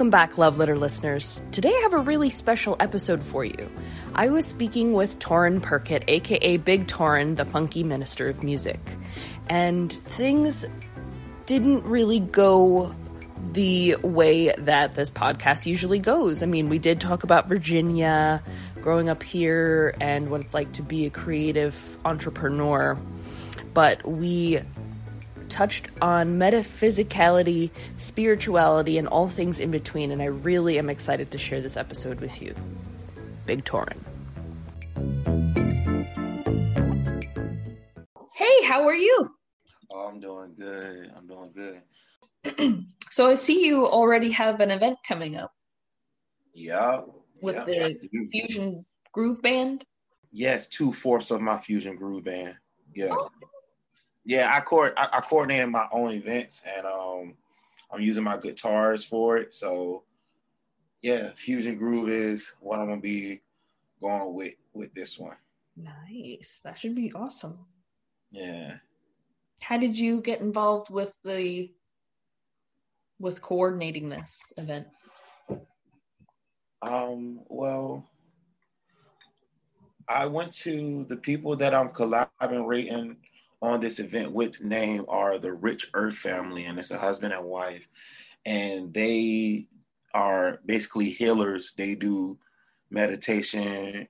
Welcome back, Love Letter listeners. Today I have a really special episode for you. I was speaking with Torin Perkett, aka Big Torin, the funky minister of music. And things didn't really go the way that this podcast usually goes. I mean, we did talk about Virginia, growing up here, and what it's like to be a creative entrepreneur. But we touched on metaphysicality, spirituality, and all things in between, and I really am excited to share this episode with you. Big Torin. Hey, how are you? Oh, I'm doing good. I'm doing good. so I see you already have an event coming up. Yeah. With yeah. the Fusion Groove Band? Yes, two fourths of my Fusion Groove Band. Yes. Oh yeah, I court I, I coordinate my own events and um I'm using my guitars for it. So yeah, Fusion Groove is what I'm gonna be going with with this one. Nice. That should be awesome. Yeah. How did you get involved with the with coordinating this event? Um, well, I went to the people that I'm collaborating on this event with name are the Rich Earth family, and it's a husband and wife, and they are basically healers. They do meditation,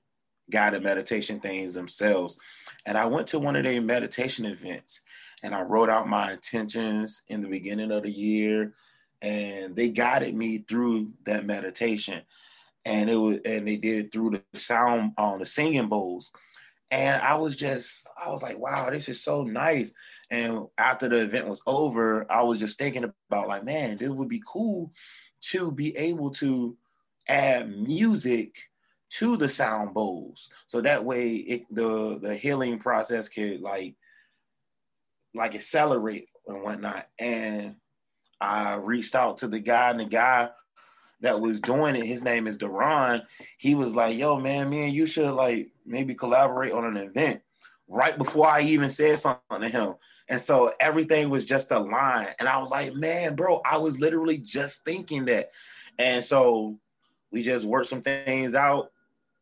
guided meditation things themselves. And I went to one of their meditation events and I wrote out my intentions in the beginning of the year and they guided me through that meditation. And it was and they did it through the sound on the singing bowls. And I was just, I was like, wow, this is so nice. And after the event was over, I was just thinking about, like, man, this would be cool to be able to add music to the sound bowls. So that way it, the the healing process could like like accelerate and whatnot. And I reached out to the guy, and the guy that was doing it, his name is Duran. He was like, "Yo, man, me and you should like maybe collaborate on an event." Right before I even said something to him, and so everything was just aligned. And I was like, "Man, bro, I was literally just thinking that." And so we just worked some things out,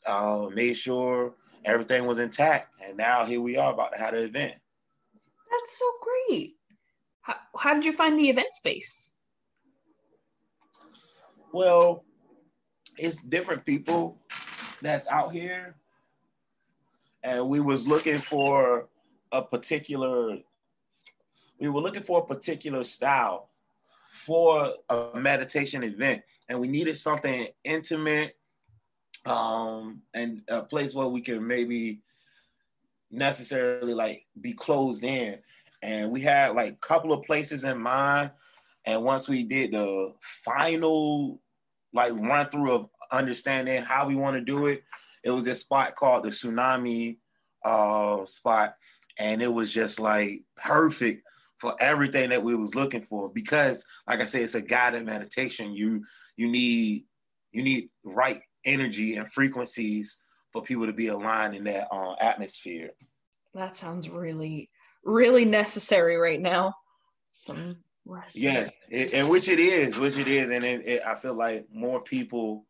uh, made sure everything was intact, and now here we are about to have the event. That's so great. How, how did you find the event space? Well, it's different people that's out here, and we was looking for a particular. We were looking for a particular style for a meditation event, and we needed something intimate, um, and a place where we can maybe necessarily like be closed in. And we had like a couple of places in mind and once we did the final like run through of understanding how we want to do it, it was this spot called the tsunami uh, spot. And it was just like perfect for everything that we was looking for because like I said, it's a guided meditation. You you need you need right energy and frequencies for people to be aligned in that uh, atmosphere. That sounds really, really necessary right now. Some rest. yeah, it, and which it is, which it is, and it, it, I feel like more people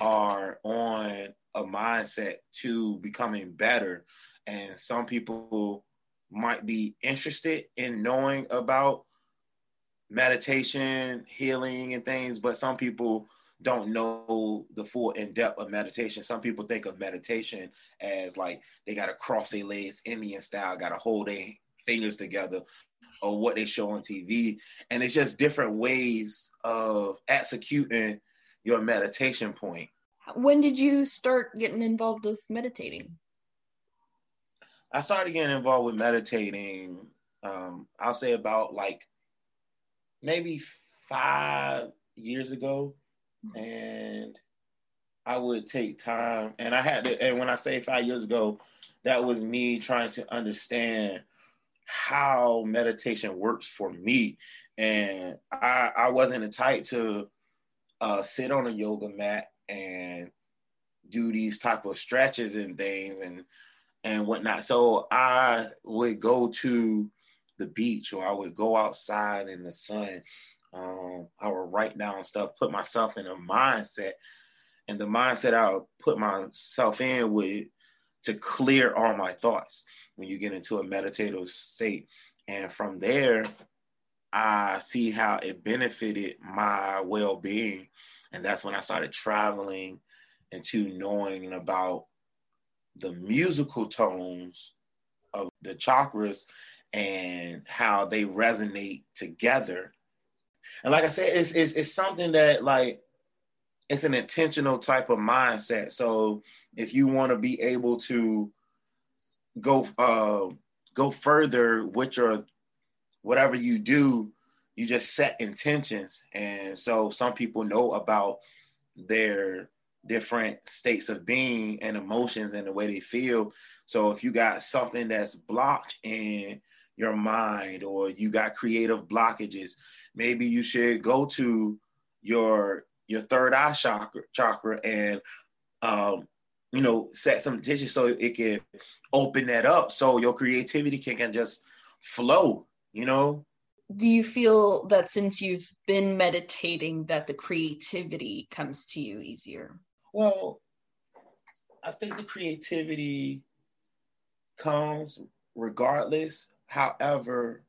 are on a mindset to becoming better, and some people might be interested in knowing about meditation, healing, and things, but some people don't know the full in depth of meditation. Some people think of meditation as like they got to cross their legs Indian style, got to hold their fingers together or what they show on TV. And it's just different ways of executing your meditation point. When did you start getting involved with meditating? I started getting involved with meditating, um, I'll say about like maybe five years ago. And I would take time, and I had to, and when I say five years ago, that was me trying to understand how meditation works for me. And I, I wasn't the type to uh, sit on a yoga mat and do these type of stretches and things and and whatnot. So I would go to the beach or I would go outside in the sun Um, I would write down stuff, put myself in a mindset, and the mindset I would put myself in with to clear all my thoughts when you get into a meditative state. And from there, I see how it benefited my well being. And that's when I started traveling into knowing about the musical tones of the chakras and how they resonate together. And like I said, it's, it's, it's something that like it's an intentional type of mindset. So if you want to be able to go uh, go further with your whatever you do, you just set intentions. And so some people know about their different states of being and emotions and the way they feel. So if you got something that's blocked in your mind or you got creative blockages, maybe you should go to your your third eye chakra chakra and um you know set some intention so it can open that up so your creativity can, can just flow you know do you feel that since you've been meditating that the creativity comes to you easier well, I think the creativity comes regardless. However,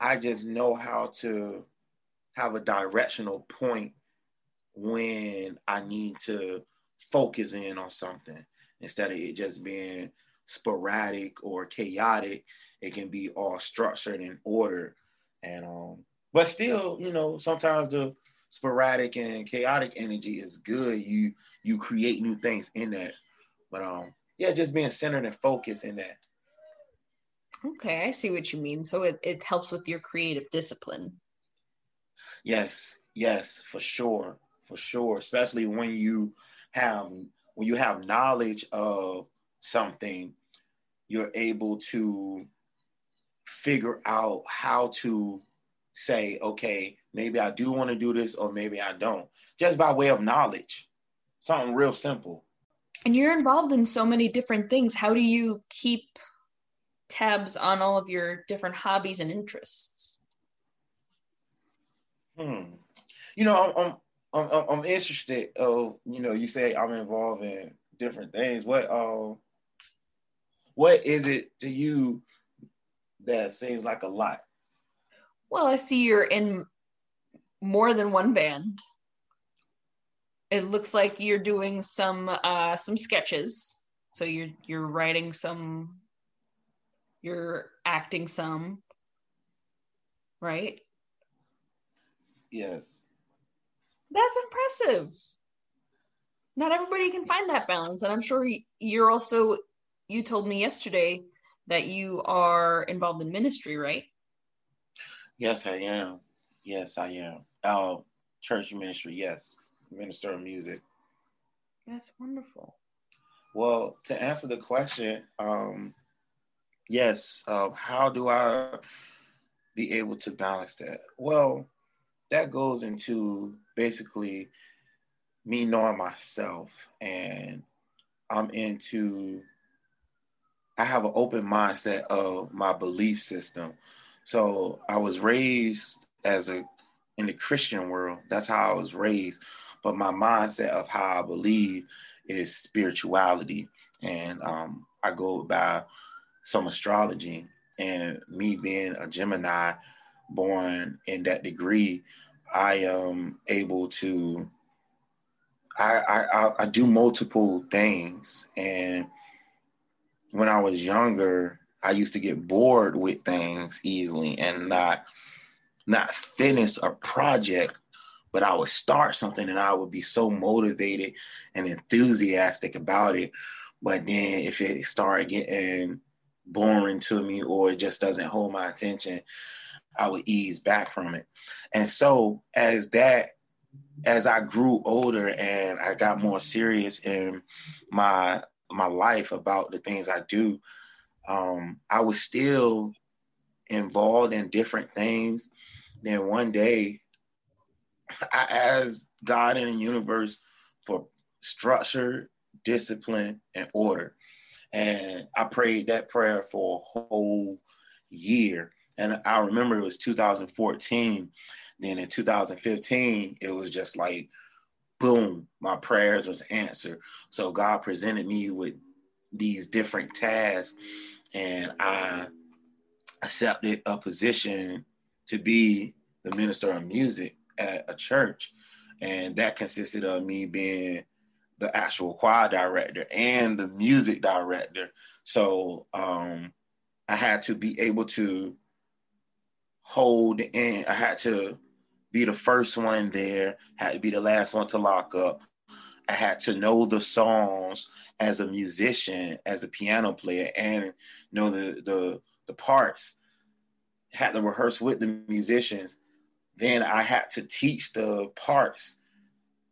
I just know how to have a directional point when I need to focus in on something instead of it just being sporadic or chaotic. It can be all structured and ordered. And um, but still, you know, sometimes the sporadic and chaotic energy is good. You you create new things in that. But um yeah, just being centered and focused in that. Okay, I see what you mean. So it, it helps with your creative discipline. Yes, yes, for sure. For sure. Especially when you have when you have knowledge of something, you're able to figure out how to say, okay, maybe I do want to do this or maybe I don't, just by way of knowledge. Something real simple. And you're involved in so many different things. How do you keep tabs on all of your different hobbies and interests? Hmm. You know, I'm I'm I'm, I'm interested. Oh, you know, you say I'm involved in different things. What um, what is it to you that seems like a lot? Well, I see you're in more than one band. It looks like you're doing some uh, some sketches. So you're you're writing some, you're acting some, right? Yes. That's impressive. Not everybody can find that balance, and I'm sure you're also. You told me yesterday that you are involved in ministry, right? Yes, I am. Yes, I am. Oh, church ministry. Yes, minister of music. That's wonderful. Well, to answer the question, um, yes. Uh, how do I be able to balance that? Well, that goes into basically me knowing myself, and I'm into. I have an open mindset of my belief system. So I was raised as a in the Christian world. That's how I was raised. But my mindset of how I believe is spirituality. And um, I go by some astrology. And me being a Gemini born in that degree, I am able to I, I I do multiple things. And when I was younger, I used to get bored with things easily and not not finish a project, but I would start something and I would be so motivated and enthusiastic about it. But then if it started getting boring to me or it just doesn't hold my attention, I would ease back from it. And so as that as I grew older and I got more serious in my my life about the things I do, um, I was still involved in different things. Then one day, I asked God in the universe for structure, discipline, and order. And I prayed that prayer for a whole year. And I remember it was 2014 Then in 2015, it was just like, boom, my prayers was answered. So God presented me with these different tasks, and I accepted a position to be the minister of music at a church. And that consisted of me being the actual choir director and the music director. So um, I had to be able to hold in, I had to be the first one there, had to be the last one to lock up. I had to know the songs as a musician, as a piano player, and know the the the parts. Had to rehearse with the musicians. Then I had to teach the parts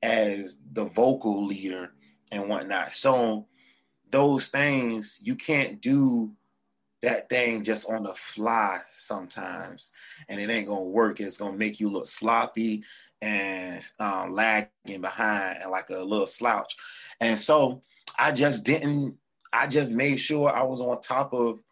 as the vocal leader and whatnot. So those things you can't do that thing just on the fly sometimes and it ain't gonna work. It's gonna make you look sloppy and um, lagging behind and like a little slouch. And so i just didn't i just made sure i was on top of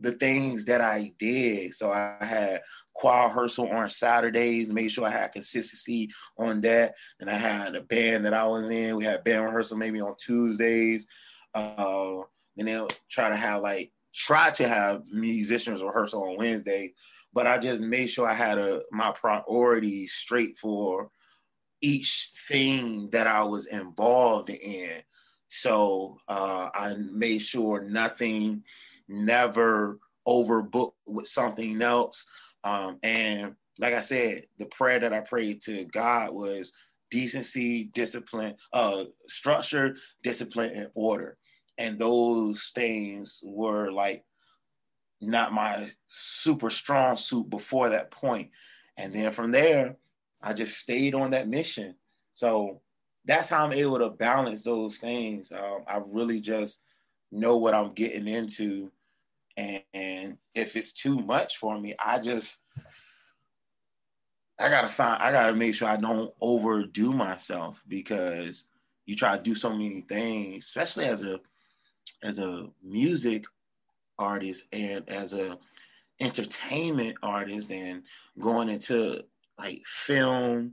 the things that i did. So i had choir rehearsal on saturdays made sure i had consistency on that. And i had a band that i was in. We had band rehearsal maybe on tuesdays. Uh, and they'll try to have like try to have musicians rehearsal on Wednesday, but I just made sure I had a my priorities straight for each thing that I was involved in. So uh, I made sure nothing never overbooked with something else. Um, and like I said, the prayer that I prayed to God was decency, discipline, uh, structure, discipline, and order and those things were like not my super strong suit before that point. And then from there, I just stayed on that mission. So that's how I'm able to balance those things. Um, I really just know what I'm getting into. And, and if it's too much for me, I just, I gotta find, I gotta make sure I don't overdo myself because you try to do so many things, especially as a as a music artist and as a entertainment artist and going into like film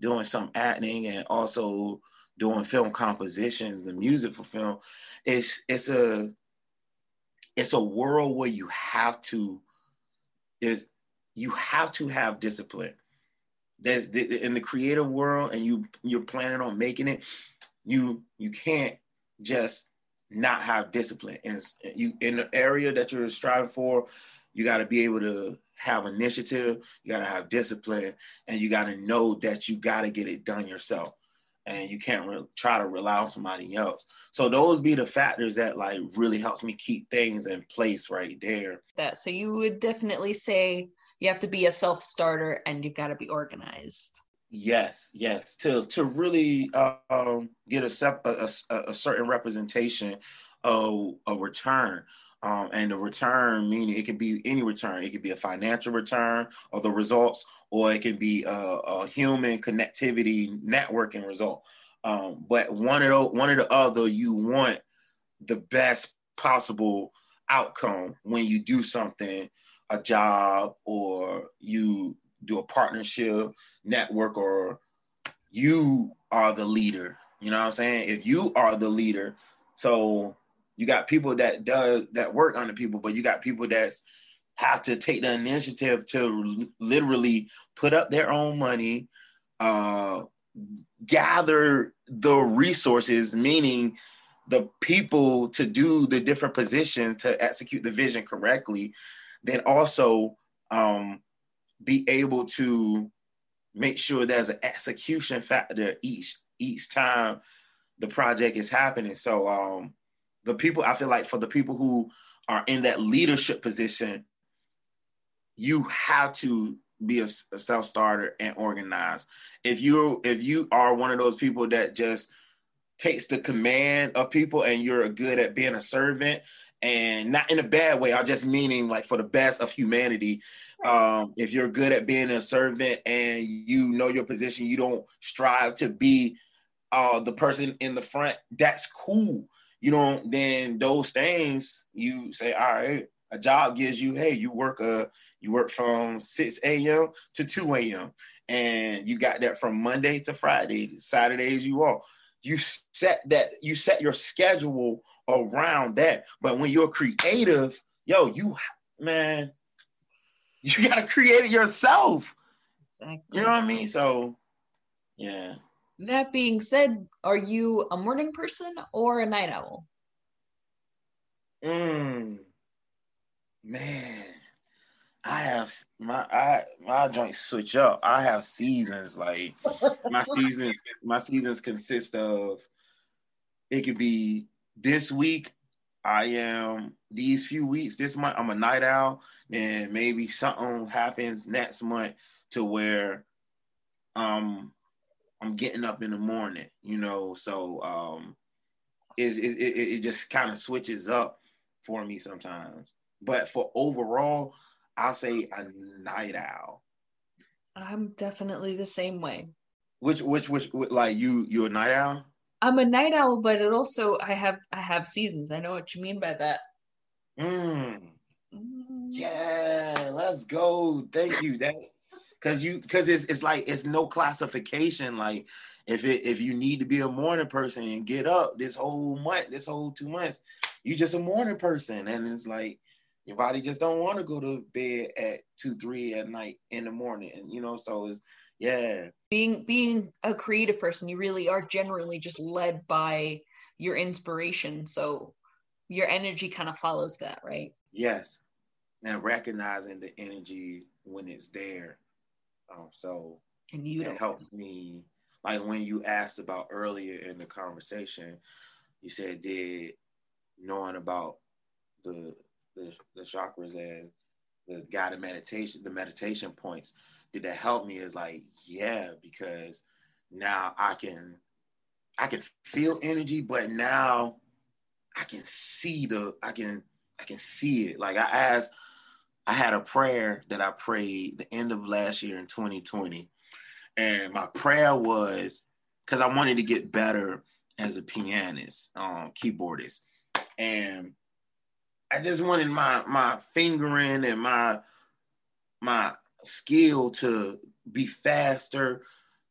doing some acting and also doing film compositions the music for film it's it's a it's a world where you have to is you have to have discipline. There's in the creative world and you you're planning on making it you you can't just not have discipline. And you in the area that you're striving for, you got to be able to have initiative, you got to have discipline, and you got to know that you got to get it done yourself. And you can't re- try to rely on somebody else. So those be the factors that like really helps me keep things in place right there. That so you would definitely say you have to be a self starter and you've got to be organized. Yes, yes. To to really um, get a, a, a, certain representation of a return. Um, and the return meaning it could be any return. It could be a financial return or the results, or it can be a, a human connectivity networking result. Um, but one of the one of the other, you want the best possible outcome when you do something, a job, or you do a partnership network or you are the leader. You know what I'm saying? If you are the leader, so you got people that does that work under people, but you got people that's have to take the initiative to literally put up their own money, uh, gather the resources, meaning the people to do the different positions to execute the vision correctly, then also um, be able to make sure there's an execution factor each each time the project is happening. So um, the people I feel like for the people who are in that leadership position, you have to be a, a self starter and organize. If you if you are one of those people that just takes the command of people and you're good at being a servant and not in a bad way. I'm just meaning like for the best of humanity. Um, if you're good at being a servant and you know your position, you don't strive to be uh, the person in the front. That's cool. You know, then those things you say, all right. A job gives you, hey, you work uh you work from 6 a.m. to 2 a.m. and you got that from Monday to Friday. Saturdays you off. You set that you set your schedule around that. But when you're creative, yo, you man, you gotta create it yourself. Exactly. You know what I mean? So yeah. That being said, are you a morning person or a night owl? Mm, man, I have my I my joints switch up. I have seasons like my seasons. My seasons consist of it could be this week. I am these few weeks. This month I'm a night owl. and maybe something happens next month to where um I'm getting up in the morning. You know, so um, it it, it, it just kind of switches up for me sometimes. But for overall, I'll say a night owl. I'm definitely the same way. Which, which, which, like you, you a night owl? I'm a night owl, but it also I have I have seasons. I know what you mean by that. Mm. Mm. Yeah, let's go. Thank you. That because you because it's it's like it's no classification. Like if it if you need to be a morning person and get up this whole month, this whole two months, you just a morning person, and it's like your body just don't want to go to bed at two three at night in the morning, and you know so it's yeah. Being being a creative person, you really are generally just led by your inspiration, so your energy kind of follows that, right? Yes, and recognizing the energy when it's there. Um, so and you it helps me like when you asked about earlier in the conversation, you said did knowing about the the, the chakras and the guided meditation, the meditation points, did that help me? Is like, yeah, because now I can I can feel energy, but now I can see the I can I can see it. Like I asked, I had a prayer that I prayed the end of last year in 2020. And my prayer was because I wanted to get better as a pianist, um, keyboardist. And I just wanted my my fingering and my my skill to be faster,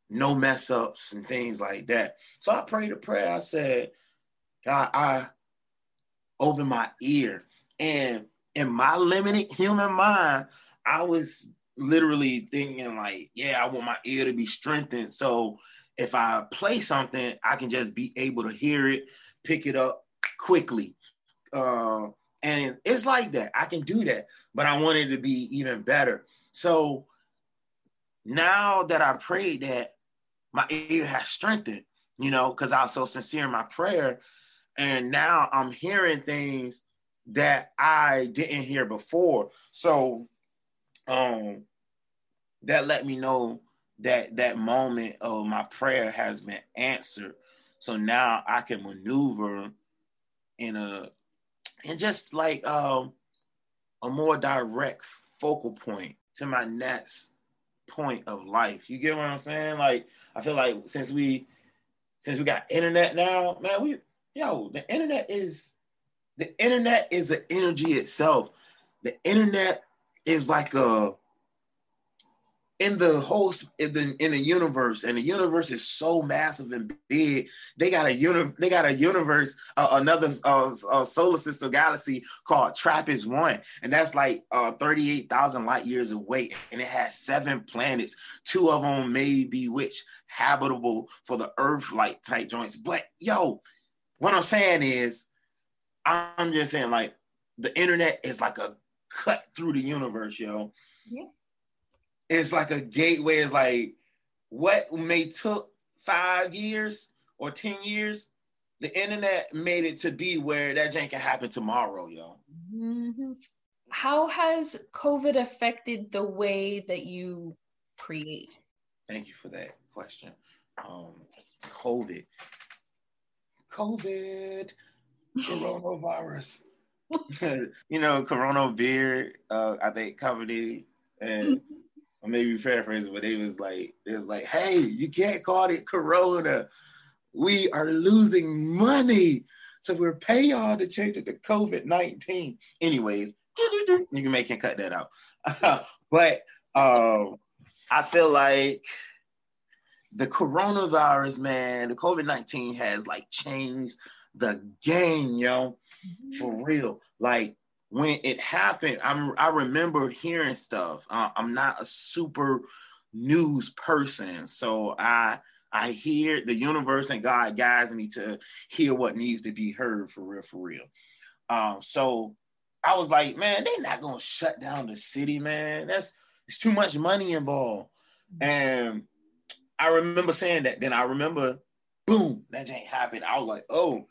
no mess ups and things like that. So I prayed a prayer. I said, God, I open my ear. And in my limited human mind, I was literally thinking like, yeah, I want my ear to be strengthened. So if I play something, I can just be able to hear it, pick it up quickly. Uh, and it's like that. I can do that, but I wanted to be even better. So now that I prayed that, my ear has strengthened, you know, because I was so sincere in my prayer. And now I'm hearing things that I didn't hear before. So um that let me know that that moment of my prayer has been answered. So now I can maneuver in a and just like um a more direct focal point to my next point of life. You get what I'm saying? Like I feel like since we since we got internet now, man, we yo, the internet is the internet is an energy itself. The internet is like a in the whole in the in the universe, and the universe is so massive and big. They got a uni, they got a universe, uh, another uh, uh, solar system galaxy called TRAPPIST One, and that's like uh, thirty eight thousand light years away, and it has seven planets. Two of them may be which habitable for the Earth like type joints. But yo, what I'm saying is I'm just saying, like, the internet is like a cut through the universe, yo. Yeah. It's like a gateway. It's like what may took five years or 10 years, the internet made it to be where that jank can happen tomorrow, yo. Mm-hmm. How has COVID affected the way that you create? Thank you for that question. Um, COVID. COVID coronavirus. you know, Corona Beer, uh, I think company, and I maybe paraphrasing, but they was like, it was like, hey, you can't call it Corona. We are losing money. So we're paying y'all to change it to COVID 19. Anyways, you can make and cut that out. but um, I feel like the coronavirus, man, the COVID 19 has like changed the game, yo, for real. Like when it happened, I'm, I remember hearing stuff. Uh, I'm not a super news person, so I I hear the universe and God guides me to hear what needs to be heard for real, for real. Um, so I was like, man, they're not gonna shut down the city, man. That's it's too much money involved. And I remember saying that. Then I remember, boom, that ain't happened. I was like, oh,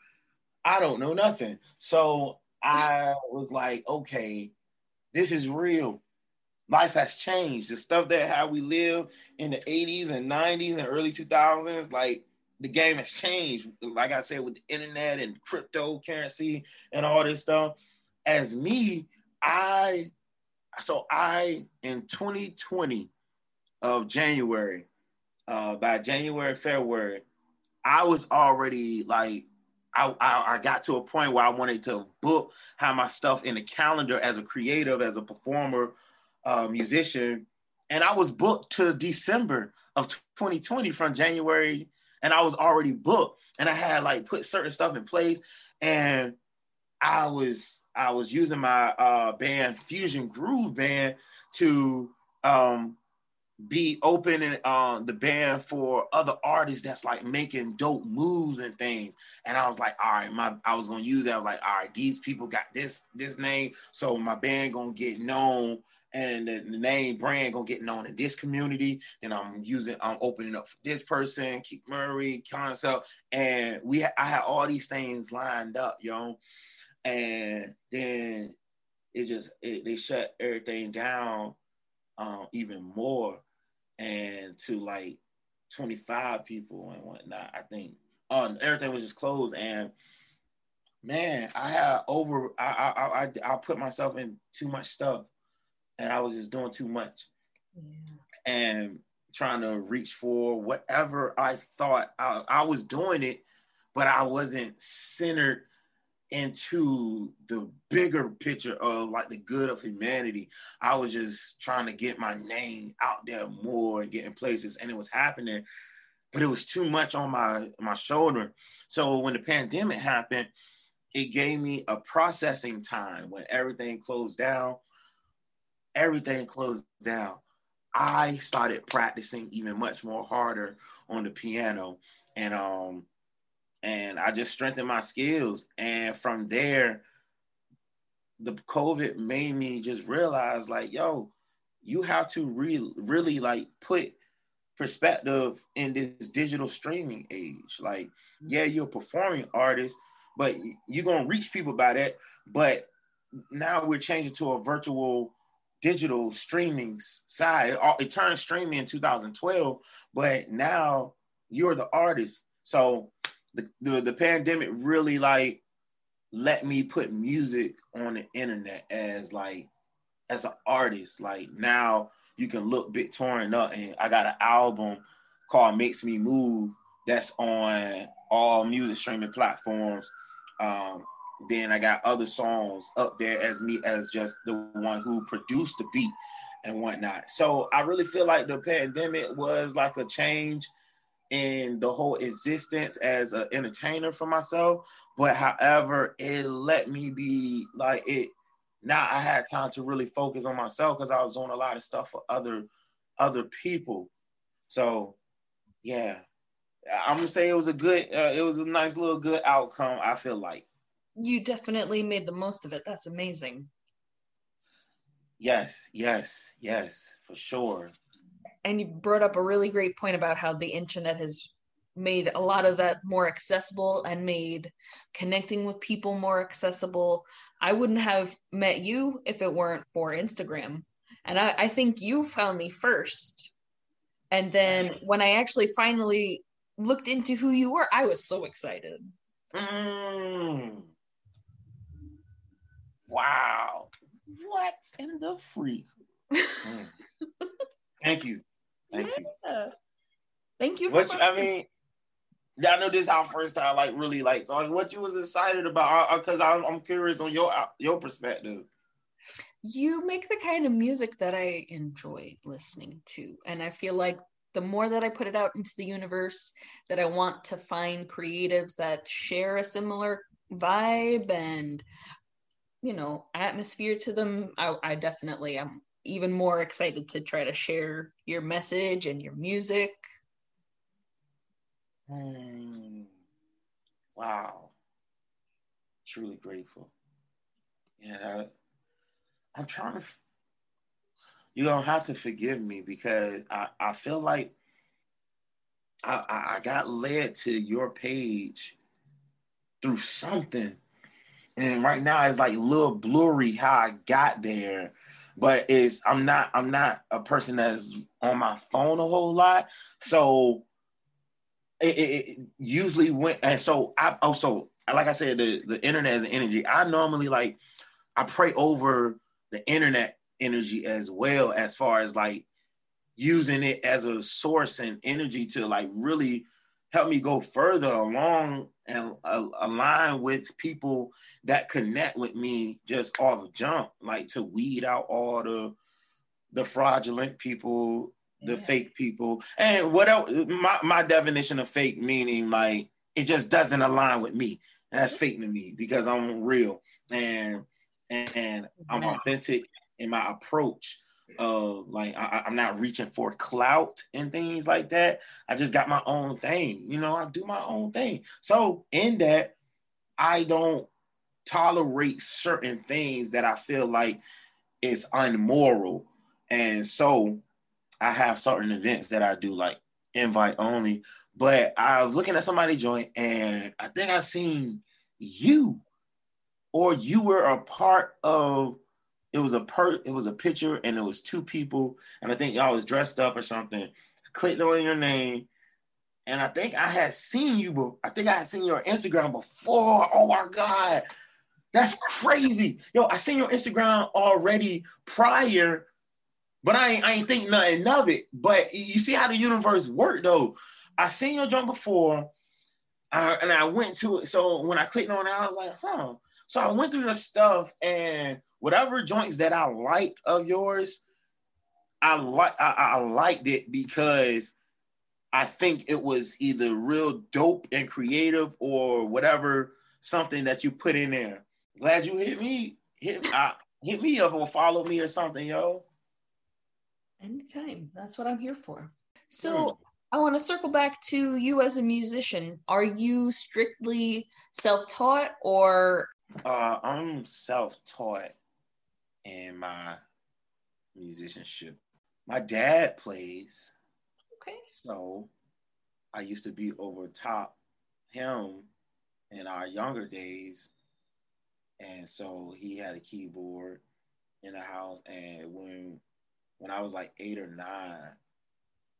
I don't know nothing. So I was like, okay, this is real. Life has changed. The stuff that how we live in the 80s and 90s and early 2000s, like the game has changed. Like I said, with the internet and cryptocurrency and all this stuff. As me, I so I in 2020 of January, uh, by January, February, I was already like, I, I, got to a point where I wanted to book, have my stuff in the calendar as a creative, as a performer, uh, musician, and I was booked to December of 2020 from January, and I was already booked, and I had like put certain stuff in place, and I was I was using my uh, band Fusion Groove Band to um, be opening uh, the band for other artists that's like making dope moves and things. And I was like, all right, my I was gonna use that. I was like, all right, these people got this this name, so my band gonna get known, and the, the name brand gonna get known in this community. And I'm using, I'm opening up for this person, Keith Murray, concept, and we I had all these things lined up, yo, and then it just it, they shut everything down um, even more and to like 25 people and whatnot. I think um, everything was just closed and man, I had over I I I I put myself in too much stuff and I was just doing too much. Yeah. And trying to reach for whatever I thought I, I was doing it, but I wasn't centered into the bigger picture of like the good of humanity. I was just trying to get my name out there more and getting places, and it was happening, but it was too much on my my shoulder. So when the pandemic happened, it gave me a processing time when everything closed down. Everything closed down. I started practicing even much more harder on the piano, and um, and I just strengthened my skills. And from there, the COVID made me just realize, like, yo, you have to really, really like put perspective in this digital streaming age. Like, yeah, you're a performing artist, but you're gonna reach people by that. But now we're changing to a virtual digital streaming side. It turned streaming in 2012, but now you're the artist. So the, the, the pandemic really like let me put music on the internet as like as an artist. Like now you can look Big Torin up and I got an album called Makes Me Move that's on all music streaming platforms. Um, then I got other songs up there as me as just the one who produced the beat and whatnot. So I really feel like the pandemic was like a change in the whole existence as an entertainer for myself. But however, it let me be like it. Now I had time to really focus on myself because I was doing a lot of stuff for other other people. So yeah, I'm gonna say it was a good, uh, it was a nice little good outcome. I feel like you definitely made the most of it. That's amazing. Yes, yes, yes, for sure and you brought up a really great point about how the internet has made a lot of that more accessible and made connecting with people more accessible. I wouldn't have met you if it weren't for Instagram. And I, I think you found me first. And then when I actually finally looked into who you were, I was so excited. Mm. Wow. What in the freak? Mm. Thank you. Thank yeah. you. Thank you. What I mean, yeah, I know this is our first time, like really, like talking. What you was excited about? Because I'm, I'm curious on your your perspective. you make the kind of music that I enjoy listening to. And I feel like the more that I put it out into the universe, that I want to find creatives that share a similar vibe and, you know, atmosphere to them. I, I definitely am even more excited to try to share your message and your music. Hmm. Wow. Truly grateful. Yeah, I'm trying to. You're gonna have to forgive me because I, I feel like I, I got led to your page through something. And right now it's like a little blurry how I got there. But it's I'm not I'm not a person that's on my phone a whole lot. So it, it, it usually went and so I oh, also like I said, the, the internet is an energy. I normally like I pray over the internet energy as well as far as like using it as a source and energy to like really help me go further along and uh, align with people that connect with me just off jump like to weed out all the the fraudulent people the yeah. fake people and what else my, my definition of fake meaning like it just doesn't align with me that's fake to me because i'm real and and I'm authentic in my approach. Uh, like I, I'm not reaching for clout and things like that. I just got my own thing. You know, I do my own thing. So in that, I don't tolerate certain things that I feel like is unmoral. And so I have certain events that I do like invite only. But I was looking at somebody joint and I think I seen you or you were a part of it was a per it was a picture and it was two people and I think y'all was dressed up or something. I clicked on your name and I think I had seen you, but I think I had seen your Instagram before. Oh my God. That's crazy. Yo, I seen your Instagram already prior, but I ain't, I ain't think nothing of it. But you see how the universe worked though. I seen your joint before, uh, and I went to it. So when I clicked on it, I was like, huh. So I went through your stuff and whatever joints that I liked of yours, I like I, I liked it because I think it was either real dope and creative or whatever something that you put in there. Glad you hit me. Hit uh, hit me up or follow me or something, yo. Anytime. That's what I'm here for. So. I want to circle back to you as a musician. Are you strictly self-taught or uh, I'm self-taught in my musicianship. My dad plays. Okay. So I used to be over top him in our younger days. And so he had a keyboard in the house. And when when I was like eight or nine,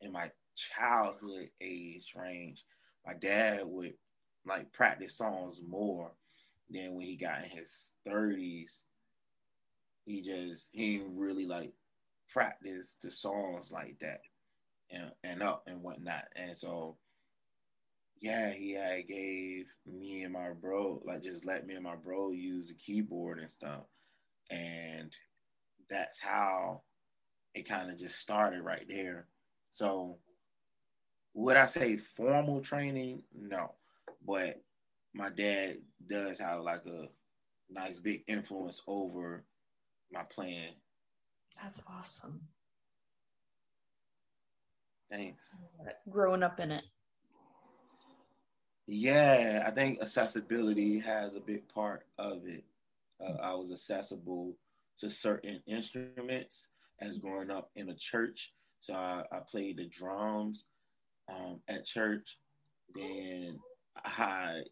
in my childhood age range, my dad would like practice songs more than when he got in his thirties, he just he didn't really like practice the songs like that and and up and whatnot. And so yeah, he had gave me and my bro, like just let me and my bro use the keyboard and stuff. And that's how it kind of just started right there. So would I say formal training? No. But my dad does have like a nice big influence over my plan. That's awesome. Thanks. Growing up in it. Yeah, I think accessibility has a big part of it. Uh, I was accessible to certain instruments as growing up in a church. So I, I played the drums um, at church. Then I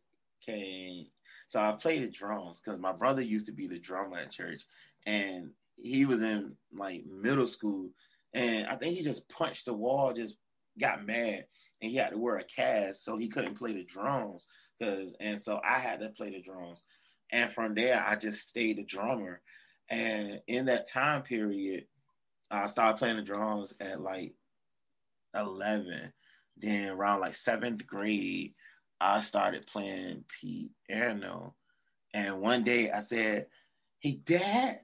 came. So I played the drums because my brother used to be the drummer at church, and he was in like middle school, and I think he just punched the wall, just got mad, and he had to wear a cast, so he couldn't play the drums. Cause and so I had to play the drums, and from there I just stayed a drummer, and in that time period, I started playing the drums at like eleven. Then around like seventh grade, I started playing piano. And one day I said, Hey, dad,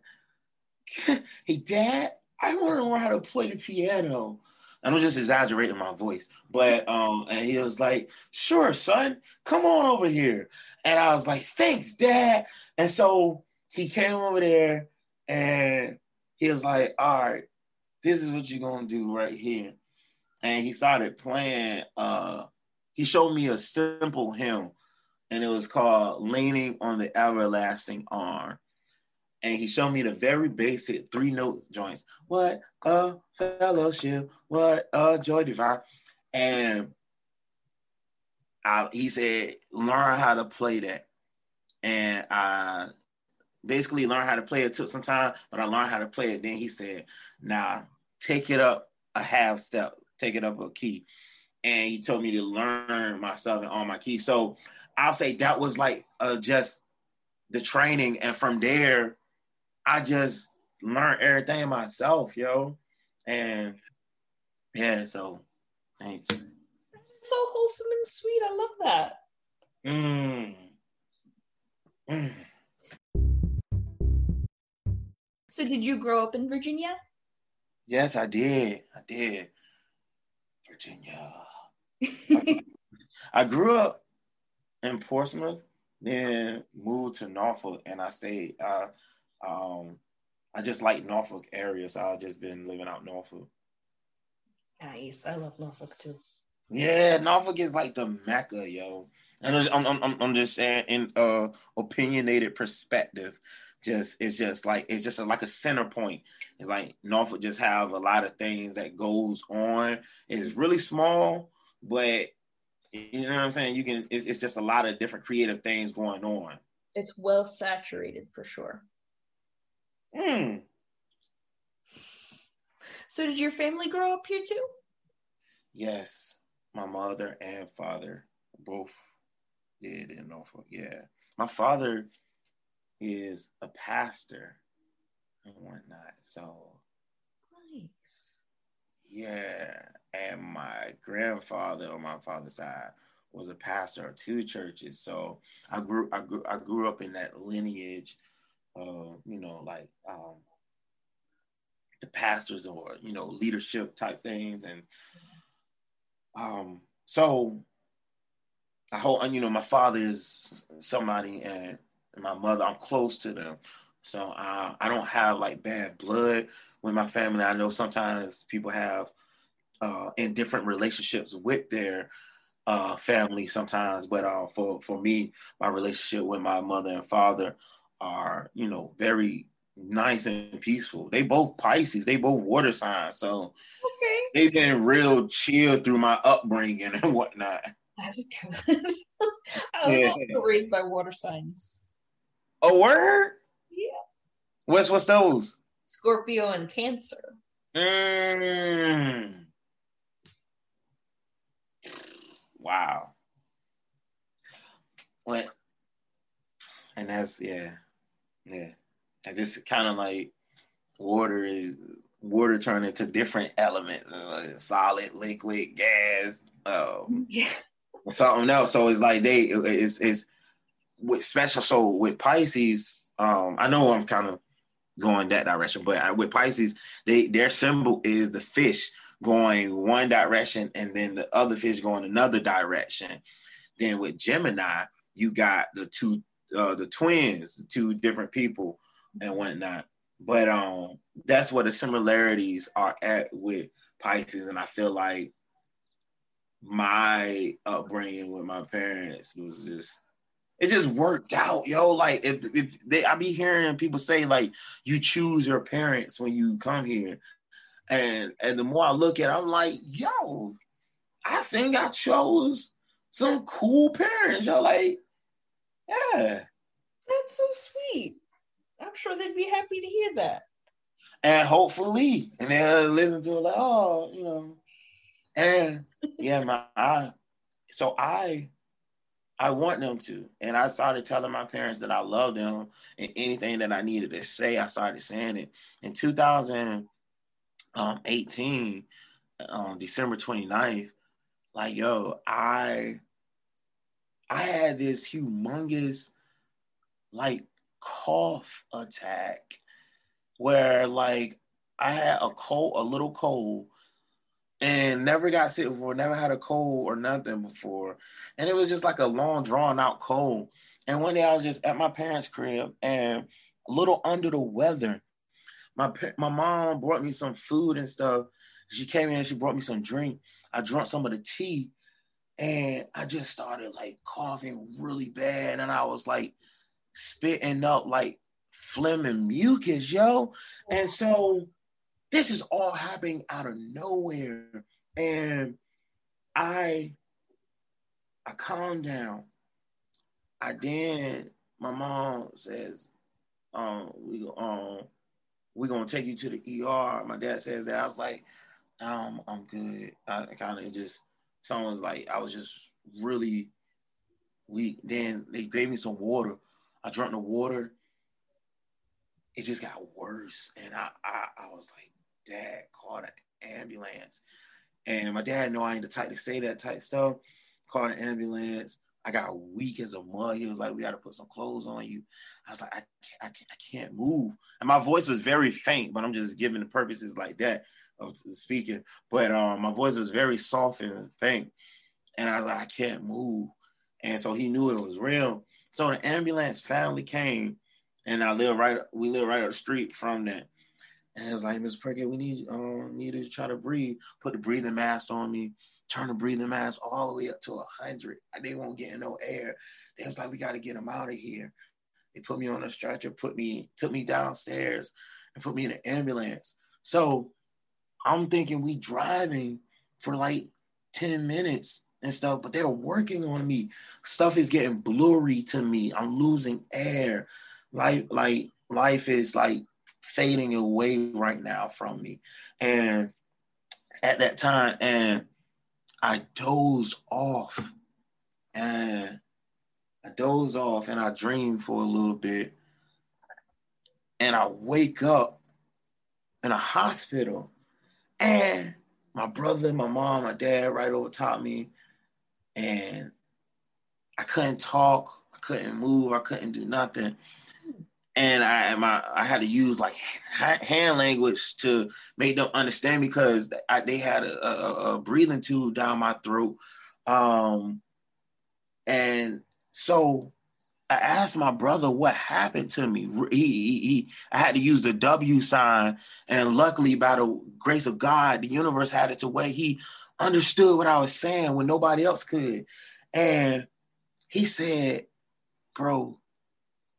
hey, Dad, I want to learn how to play the piano. And I'm just exaggerating my voice, but um, and he was like, "Sure, son, come on over here." And I was like, "Thanks, Dad." And so he came over there, and he was like, "All right, this is what you're gonna do right here." And he started playing. Uh, he showed me a simple hymn, and it was called "Leaning on the Everlasting Arm." And he showed me the very basic three note joints. What a fellowship, what a joy divine. And I, he said, learn how to play that. And I basically learned how to play it. took some time, but I learned how to play it. Then he said, now take it up a half step, take it up a key. And he told me to learn myself and all my keys. So I'll say that was like uh, just the training. And from there, I just learned everything myself, yo. And yeah, so thanks. so wholesome and sweet. I love that. Mm. Mm. So did you grow up in Virginia? Yes, I did. I did. Virginia. I grew up in Portsmouth, then moved to Norfolk, and I stayed. Uh, um, I just like Norfolk area, so I've just been living out Norfolk. Nice. I love Norfolk too. Yeah, Norfolk is like the mecca, yo. And I'm, I'm, I'm just saying in uh opinionated perspective, just it's just like it's just a, like a center point. It's like Norfolk just have a lot of things that goes on. It's really small, but you know what I'm saying. You can it's, it's just a lot of different creative things going on. It's well saturated for sure. Hmm. So, did your family grow up here too? Yes, my mother and father both did in Norfolk. Yeah, my father is a pastor and whatnot. So nice. Yeah, and my grandfather on my father's side was a pastor of two churches. So I grew, I grew, I grew up in that lineage uh, you know, like um, the pastors or you know leadership type things, and um, so I hope you know my father is somebody and my mother. I'm close to them, so uh, I don't have like bad blood with my family. I know sometimes people have uh, in different relationships with their uh, family sometimes, but uh, for for me, my relationship with my mother and father are, you know, very nice and peaceful. They both Pisces, they both water signs. So okay. they've been real chill through my upbringing and whatnot. That's good. I was yeah. also raised by water signs. A word? Yeah. What's what's those? Scorpio and Cancer. Mm. Wow. What? And that's yeah. Yeah, and this kind of like water is water turn into different elements, uh, solid, liquid, gas, um, yeah, something else. So it's like they it's it's with special. So with Pisces, um, I know I'm kind of going that direction, but with Pisces, they their symbol is the fish going one direction and then the other fish going another direction. Then with Gemini, you got the two uh, the twins, two different people and whatnot. But um, that's where the similarities are at with Pisces, and I feel like my upbringing with my parents was just it just worked out, yo. Like if, if they, I be hearing people say like you choose your parents when you come here, and and the more I look at, it, I'm like, yo, I think I chose some cool parents, yo. Like yeah. That's so sweet. I'm sure they'd be happy to hear that. And hopefully, and they'll listen to it like, oh, you know. And yeah, my I so I I want them to. And I started telling my parents that I love them and anything that I needed to say, I started saying it. In 2018, um, December 29th, like, yo, I I had this humongous like cough attack where like I had a cold, a little cold, and never got sick before, never had a cold or nothing before. And it was just like a long, drawn out cold. And one day I was just at my parents' crib and a little under the weather. My my mom brought me some food and stuff. She came in, and she brought me some drink. I drank some of the tea, and I just started like coughing really bad. And I was like spitting up like phlegm and mucus, yo. And so this is all happening out of nowhere. And I I calmed down. I then my mom says, um, we um we're gonna take you to the ER. My dad says that. I was like, um, I'm good. I kind of just someone was like, I was just really weak. Then they gave me some water. I drank the water. It just got worse. And I I, I was like, dad called an ambulance. And my dad know I ain't the type to say that type stuff. Called an ambulance. I got weak as a mud. He was like, "We got to put some clothes on you." I was like, "I can't, I can't, I can't move," and my voice was very faint. But I'm just giving the purposes like that of speaking. But um, my voice was very soft and faint, and I was like, "I can't move," and so he knew it was real. So the ambulance finally came, and I live right. We live right up the street from that. And it was like, Miss Prickett, we need um need to try to breathe. Put the breathing mask on me, turn the breathing mask all the way up to a hundred. They won't get no air. They was like, we got to get them out of here. They put me on a stretcher, put me, took me downstairs, and put me in an ambulance. So I'm thinking we driving for like 10 minutes and stuff, but they're working on me. Stuff is getting blurry to me. I'm losing air. Like, like life is like fading away right now from me. And at that time, and I dozed off. And I doze off and I dream for a little bit. And I wake up in a hospital. And my brother, my mom, my dad right over top me. And I couldn't talk, I couldn't move, I couldn't do nothing. And I my I had to use like hand language to make them understand me because I, they had a, a, a, breathing tube down my throat, um, and so I asked my brother what happened to me. He, he, he, I had to use the W sign, and luckily, by the grace of God, the universe had it to where he understood what I was saying when nobody else could, and he said, "Bro."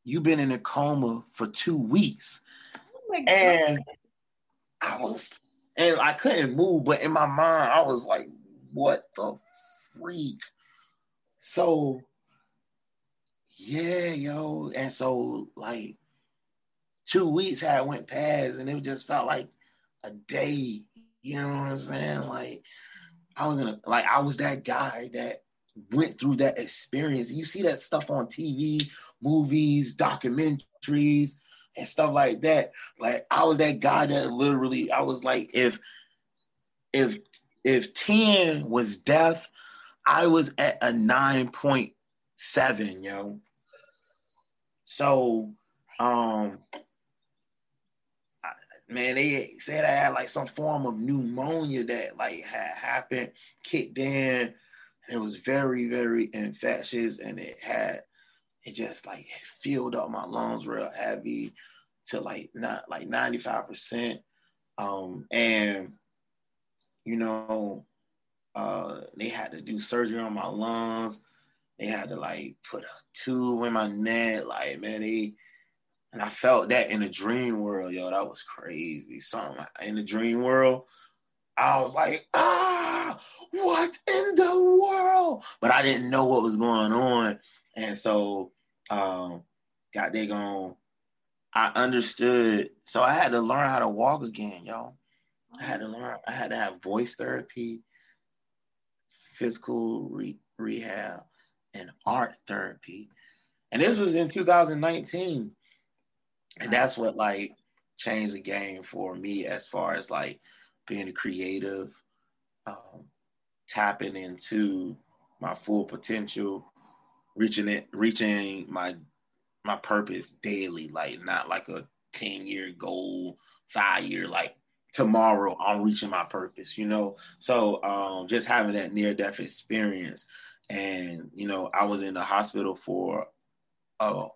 you've been in a coma for two weeks. Oh and I was, and I couldn't move, but in my mind, I was like, what the freak? So, yeah, yo. And so, like, two weeks had went past, and it just felt like a day. You know what I'm saying? Like, I was in a, like, I was that guy that went through that experience. You see that stuff on TV movies, documentaries, and stuff like that. Like I was that guy that literally I was like, if if if 10 was death, I was at a 9.7, yo. So um man, they said I had like some form of pneumonia that like had happened, kicked in. It was very, very infectious, and it had it just like filled up my lungs real heavy to like not like 95%. Um, and you know, uh, they had to do surgery on my lungs. They had to like put a tube in my neck. Like, man, they and I felt that in the dream world, yo. That was crazy. Something in the dream world. I was like, ah, what in the world? But I didn't know what was going on. And so um, got they gone. I understood. So I had to learn how to walk again, y'all. I had to learn. I had to have voice therapy, physical re- rehab, and art therapy. And this was in 2019. And that's what like changed the game for me as far as like being a creative, um, tapping into my full potential, reaching it, reaching my my purpose daily, like not like a 10 year goal, five year, like tomorrow I'm reaching my purpose, you know? So um, just having that near death experience. And, you know, I was in the hospital for a,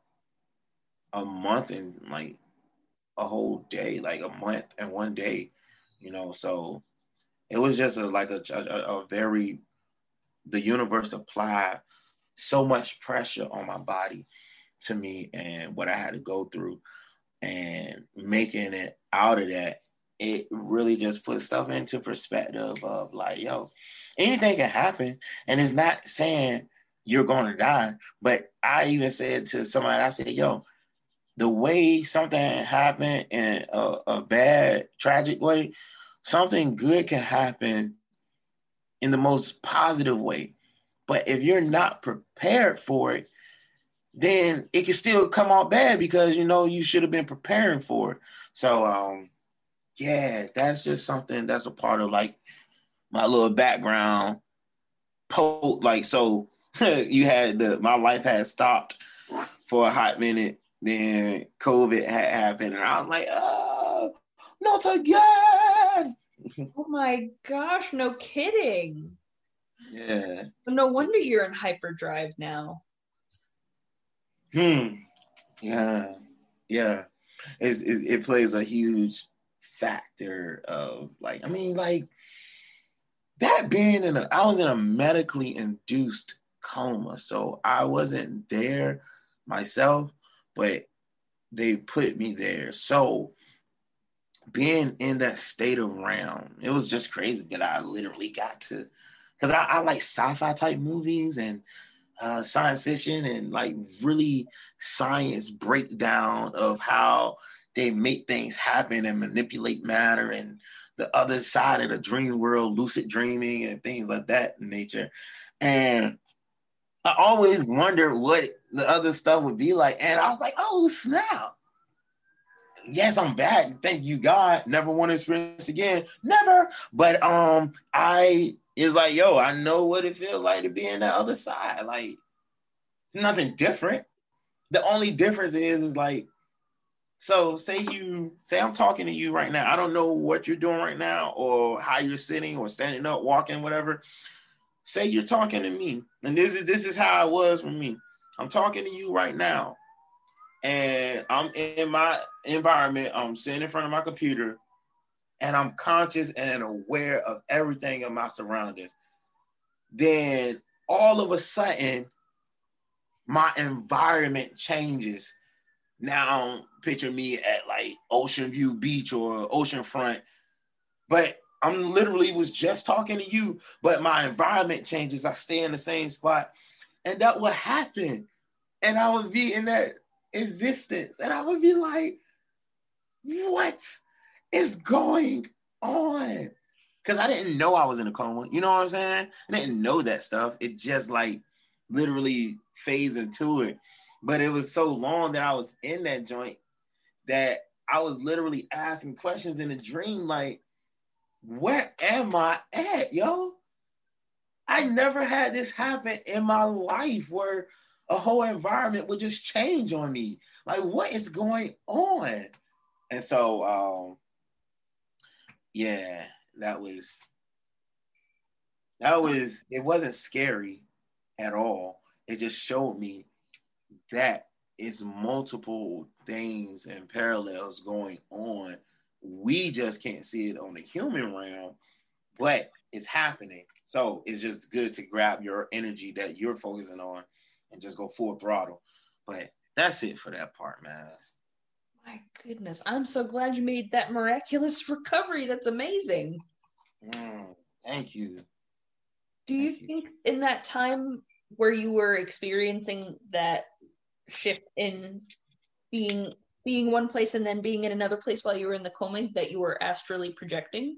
a month and like a whole day, like a month and one day, you know? So it was just a, like a, a, a very, the universe applied so much pressure on my body to me and what I had to go through and making it out of that it really just puts stuff into perspective of like, yo, anything can happen. And it's not saying you're going to die. But I even said to somebody, I said, yo, the way something happened in a, a bad, tragic way, something good can happen in the most positive way. But if you're not prepared for it, then it can still come out bad because you know you should have been preparing for it. So um yeah, that's just something that's a part of like my little background. Po- like so, you had the my life had stopped for a hot minute. Then COVID had happened, and I was like, "Oh, not again!" oh my gosh, no kidding. Yeah. No wonder you're in hyperdrive now. Hmm. Yeah. Yeah. It's, it, it plays a huge factor of like, I mean, like that being in a, I was in a medically induced coma. So I wasn't there myself, but they put me there. So being in that state of realm, it was just crazy that I literally got to, because I, I, like sci-fi type movies and uh, science fiction and like really science breakdown of how they make things happen and manipulate matter and the other side of the dream world, lucid dreaming and things like that in nature. And I always wonder what the other stuff would be like. And I was like, oh snap. Yes, I'm back. Thank you, God. Never want to experience again. Never. But um, I is like, yo, I know what it feels like to be in the other side. Like, it's nothing different. The only difference is, is like so say you say I'm talking to you right now. I don't know what you're doing right now or how you're sitting or standing up, walking, whatever. Say you're talking to me. And this is this is how it was for me. I'm talking to you right now. And I'm in my environment. I'm sitting in front of my computer and I'm conscious and aware of everything in my surroundings. Then all of a sudden, my environment changes now picture me at like Ocean View Beach or Ocean Front, but I'm literally was just talking to you, but my environment changes. I stay in the same spot, and that would happen, and I would be in that existence, and I would be like, "What is going on?" Because I didn't know I was in a coma. You know what I'm saying? I didn't know that stuff. It just like literally phased into it. But it was so long that I was in that joint that I was literally asking questions in a dream like, where am I at, yo? I never had this happen in my life where a whole environment would just change on me. Like, what is going on? And so, um, yeah, that was that was it wasn't scary at all. It just showed me that is multiple things and parallels going on. We just can't see it on the human realm, but it's happening. So it's just good to grab your energy that you're focusing on and just go full throttle. But that's it for that part, man. My goodness. I'm so glad you made that miraculous recovery. That's amazing. Mm, thank you. Do you thank think you. in that time where you were experiencing that shift in being being one place and then being in another place while you were in the coma that you were astrally projecting?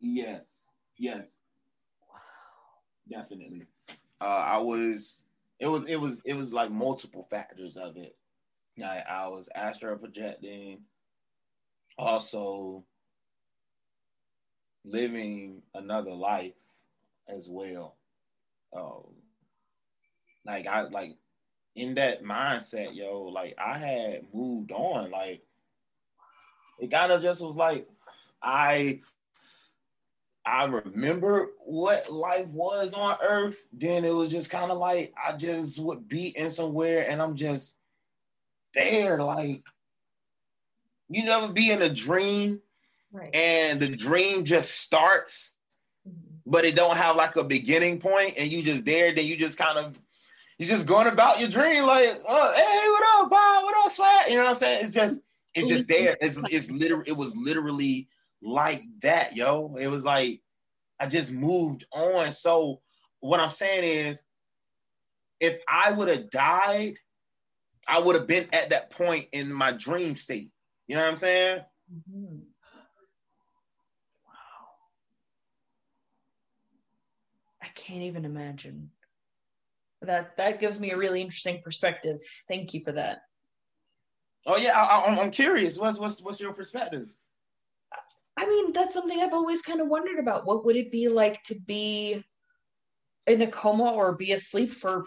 Yes. Yes. Wow. Definitely. Uh, I was it was it was it was like multiple factors of it. I, I was astral projecting, also living another life as well. Um, like I like in that mindset, yo, like I had moved on. Like it kind of just was like I I remember what life was on earth. Then it was just kind of like I just would be in somewhere and I'm just there. Like you never be in a dream right. and the dream just starts, mm-hmm. but it don't have like a beginning point and you just there, then you just kind of you just going about your dream like, oh, hey, what up, Bob? What up, Swag? You know what I'm saying? It's just it's just there. It's it's literally it was literally like that, yo. It was like I just moved on. So what I'm saying is, if I would have died, I would have been at that point in my dream state. You know what I'm saying? Mm-hmm. Wow. I can't even imagine. That that gives me a really interesting perspective. Thank you for that. Oh yeah, I, I'm curious. What's what's what's your perspective? I mean, that's something I've always kind of wondered about. What would it be like to be in a coma or be asleep for,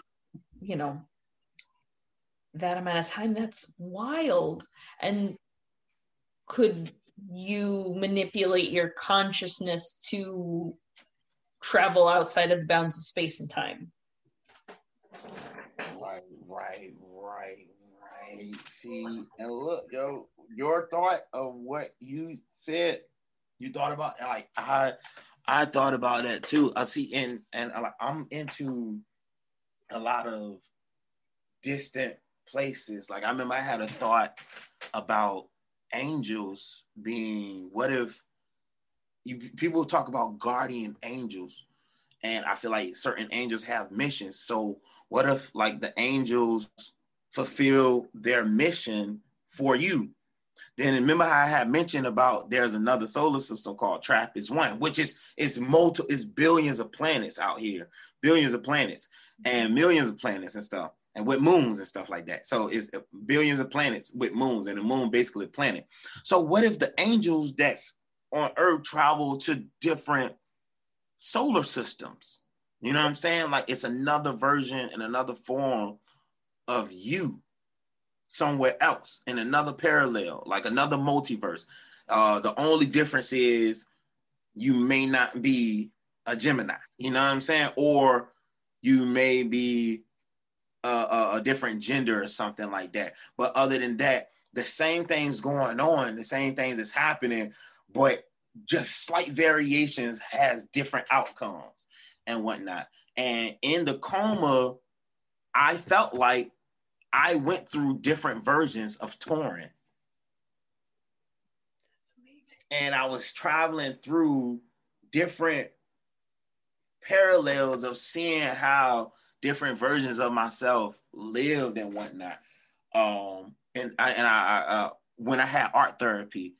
you know, that amount of time? That's wild. And could you manipulate your consciousness to travel outside of the bounds of space and time? Right, right, right. See, and look, yo, your thought of what you said you thought about like I I thought about that too. I see and and uh, I'm into a lot of distant places. Like I remember I had a thought about angels being what if you, people talk about guardian angels and I feel like certain angels have missions. So what if like the angels fulfill their mission for you? Then remember how I had mentioned about there's another solar system called TRAPPIST One, which is it's multi it's billions of planets out here, billions of planets and millions of planets and stuff, and with moons and stuff like that. So it's billions of planets with moons, and the moon basically a planet. So what if the angels that's on Earth travel to different solar systems? You know what I'm saying? Like it's another version and another form of you somewhere else in another parallel, like another multiverse. Uh, the only difference is you may not be a Gemini, you know what I'm saying? Or you may be a, a, a different gender or something like that. But other than that, the same things going on, the same things is happening, but just slight variations has different outcomes and whatnot. And in the coma, I felt like I went through different versions of Torin. And I was traveling through different parallels of seeing how different versions of myself lived and whatnot. Um, and I and I, I uh, when I had art therapy,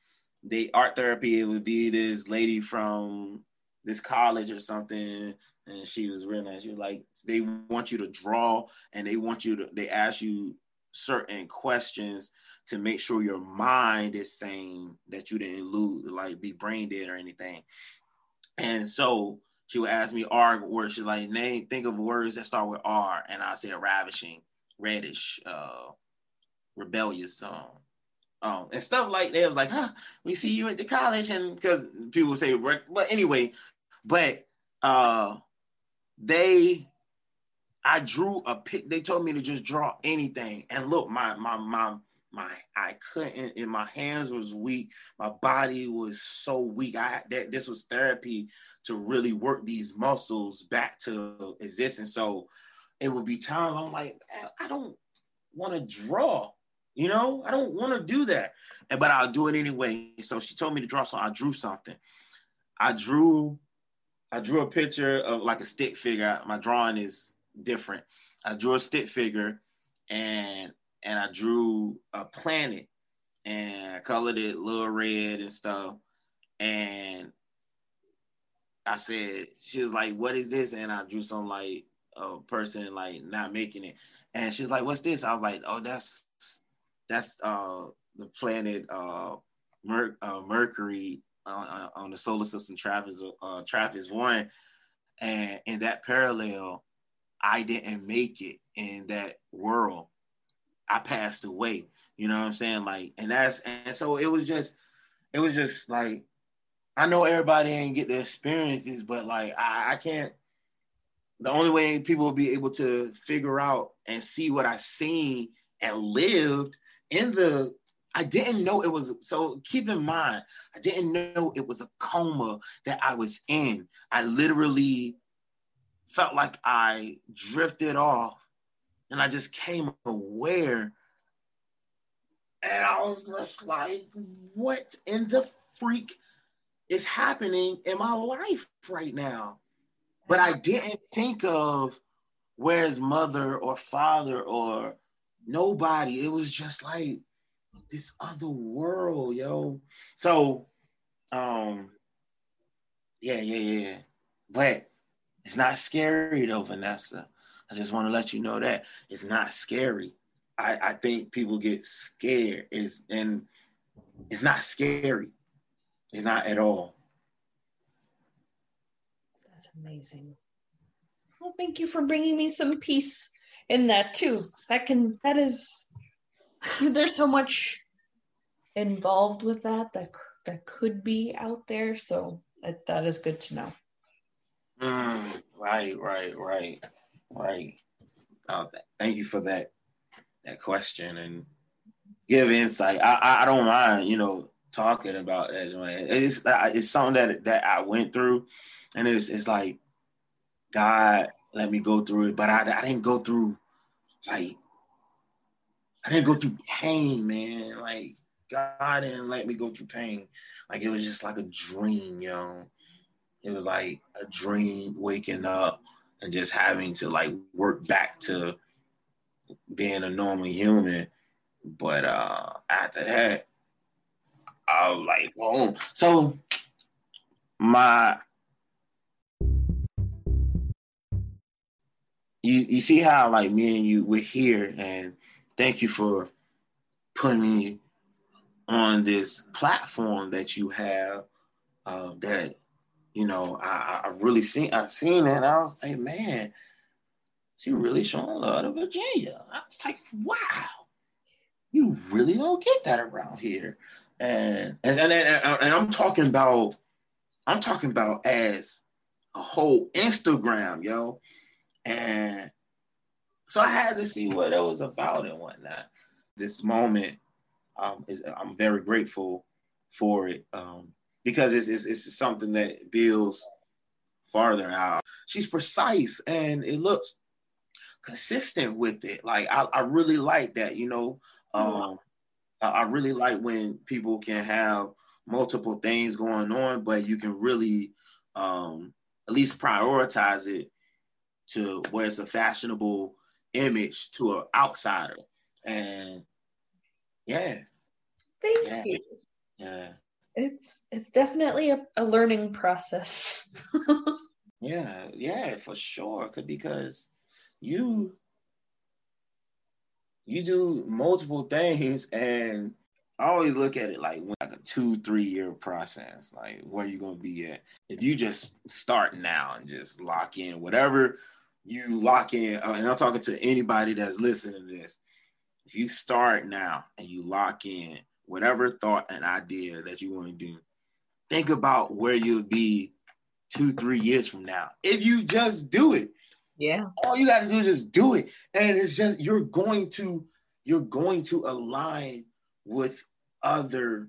the art therapy it would be this lady from this college or something and she was really nice. She was like, they want you to draw and they want you to, they ask you certain questions to make sure your mind is sane, that you didn't lose, like be brain dead or anything. And so she would ask me R words. She's like, name, think of words that start with R. And I said ravishing, reddish, uh, rebellious, um, um, and stuff like that. It was like, huh, we see you at the college, and because people say, but anyway, but uh, they I drew a pic. They told me to just draw anything. And look, my my my my I couldn't and my hands was weak. My body was so weak. I that this was therapy to really work these muscles back to existence. So it would be time. I'm like, I don't want to draw. You know, I don't want to do that. And but I'll do it anyway. So she told me to draw, so I drew something. I drew I drew a picture of like a stick figure. My drawing is different. I drew a stick figure and and I drew a planet and I colored it little red and stuff. And I said, she was like, what is this? And I drew some like a person like not making it. And she was like, what's this? I was like, oh, that's that's uh the planet uh, Mer- uh Mercury on, on the solar system TRAPPIST uh TRAPPIST one. And in that parallel, I didn't make it in that world. I passed away. You know what I'm saying? Like, and that's and so it was just, it was just like, I know everybody ain't get the experiences, but like I, I can't. The only way people will be able to figure out and see what I seen and lived in the I didn't know it was so keep in mind, I didn't know it was a coma that I was in. I literally felt like I drifted off and I just came aware. And I was just like, what in the freak is happening in my life right now? But I didn't think of where's mother or father or nobody. It was just like this other world, yo. So, um, yeah, yeah, yeah. But it's not scary though, Vanessa. I just want to let you know that it's not scary. I, I think people get scared. Is and it's not scary. It's not at all. That's amazing. Well, thank you for bringing me some peace in that too. That can that is there's so much involved with that that that could be out there. So that, that is good to know. Mm, right, right, right, right. Uh, thank you for that that question and give insight. I, I, I don't mind, you know, talking about that. It's it's something that that I went through, and it's it's like God let me go through it, but I I didn't go through like I didn't go through pain, man. Like God didn't let me go through pain. Like it was just like a dream, you know. It was like a dream waking up and just having to like work back to being a normal human. But uh after that, I was like, whoa. So my you you see how like me and you we're here and thank you for putting me on this platform that you have uh, that you know I, I really seen I seen it and I was like man she really showing love to Virginia. I was like wow you really don't get that around here. And and and, and, and I'm talking about I'm talking about as a whole Instagram yo. And so I had to see what it was about and whatnot this moment um, is I'm very grateful for it um, because it's, it's, it's something that builds farther out. She's precise and it looks consistent with it. Like I, I really like that, you know. Um, I really like when people can have multiple things going on, but you can really um, at least prioritize it to where it's a fashionable image to an outsider. And yeah. Thank yeah. you. Yeah. It's it's definitely a, a learning process. yeah, yeah, for sure. Could because you you do multiple things and I always look at it like like a two, three year process. Like where you gonna be at. If you just start now and just lock in whatever you lock in, uh, and I'm talking to anybody that's listening to this, if you start now and you lock in whatever thought and idea that you want to do, think about where you'll be two, three years from now. If you just do it. Yeah. All you got to do is just do it. And it's just you're going to you're going to align with other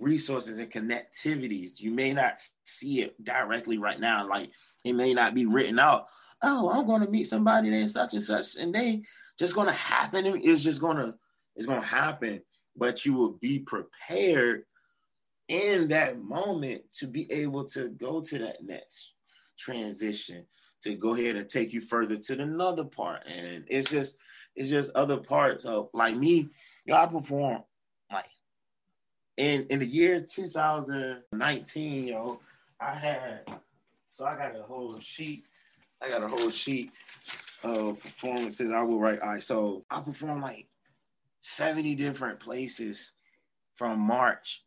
resources and connectivities. You may not see it directly right now. Like it may not be written out. Oh, I'm going to meet somebody named such and such, and they just gonna happen. It's just gonna it's gonna happen. But you will be prepared in that moment to be able to go to that next transition to go ahead and take you further to another part. And it's just it's just other parts of like me, y'all perform like in in the year 2019, yo, I had so I got a whole sheet. I got a whole sheet of performances I will write. I so I performed like 70 different places from March,